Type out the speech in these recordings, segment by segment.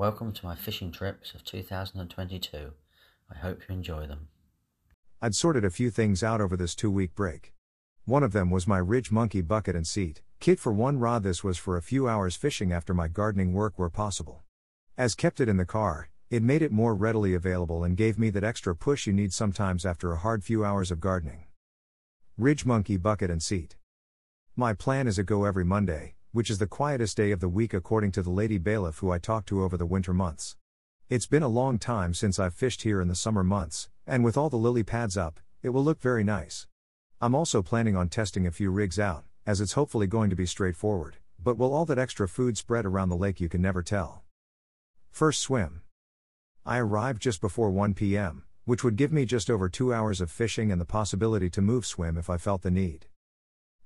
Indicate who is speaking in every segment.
Speaker 1: Welcome to my fishing trips of 2022. I hope you enjoy them.
Speaker 2: I'd sorted a few things out over this two week break. One of them was my Ridge Monkey bucket and seat, kit for one rod. This was for a few hours fishing after my gardening work where possible. As kept it in the car, it made it more readily available and gave me that extra push you need sometimes after a hard few hours of gardening. Ridge Monkey bucket and seat. My plan is to go every Monday, which is the quietest day of the week according to the lady bailiff who I talked to over the winter months. It's been a long time since I've fished here in the summer months, and with all the lily pads up, it will look very nice. I'm also planning on testing a few rigs out, as it's hopefully going to be straightforward, but will all that extra food spread around the lake you can never tell. First swim. I arrived just before 1 p.m., which would give me just over two hours of fishing and the possibility to move swim if I felt the need.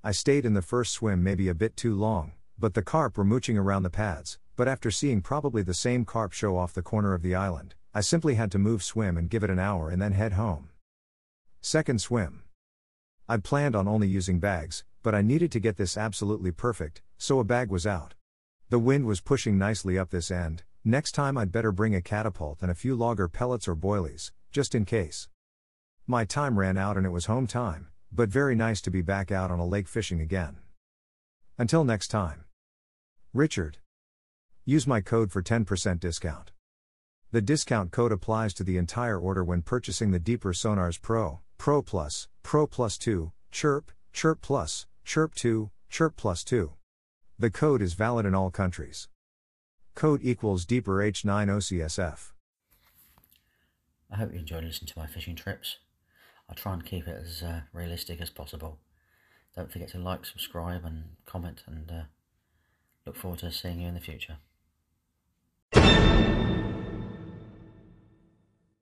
Speaker 2: I stayed in the first swim maybe a bit too long, but the carp were mooching around the pads, but after seeing probably the same carp show off the corner of the island, I simply had to move swim and give it an hour and then head home. Second swim. I'd planned on only using bags, but I needed to get this absolutely perfect, so a bag was out. The wind was pushing nicely up this end, next time I'd better bring a catapult and a few logger pellets or boilies, just in case. My time ran out and it was home time, but very nice to be back out on a lake fishing again. Until next time. Richard. Use my code for 10% discount. The discount code applies to the entire order when purchasing the Deeper Sonars Pro, Pro Plus, Pro Plus 2, Chirp, Chirp Plus, Chirp 2, Chirp Plus 2. The code is valid in all countries. Code equals Deeper H9 OCSF.
Speaker 1: I hope you enjoy listening to my fishing trips. I try and keep it as uh, realistic as possible. Don't forget to like, subscribe, and comment, and uh, look forward to seeing you in the future.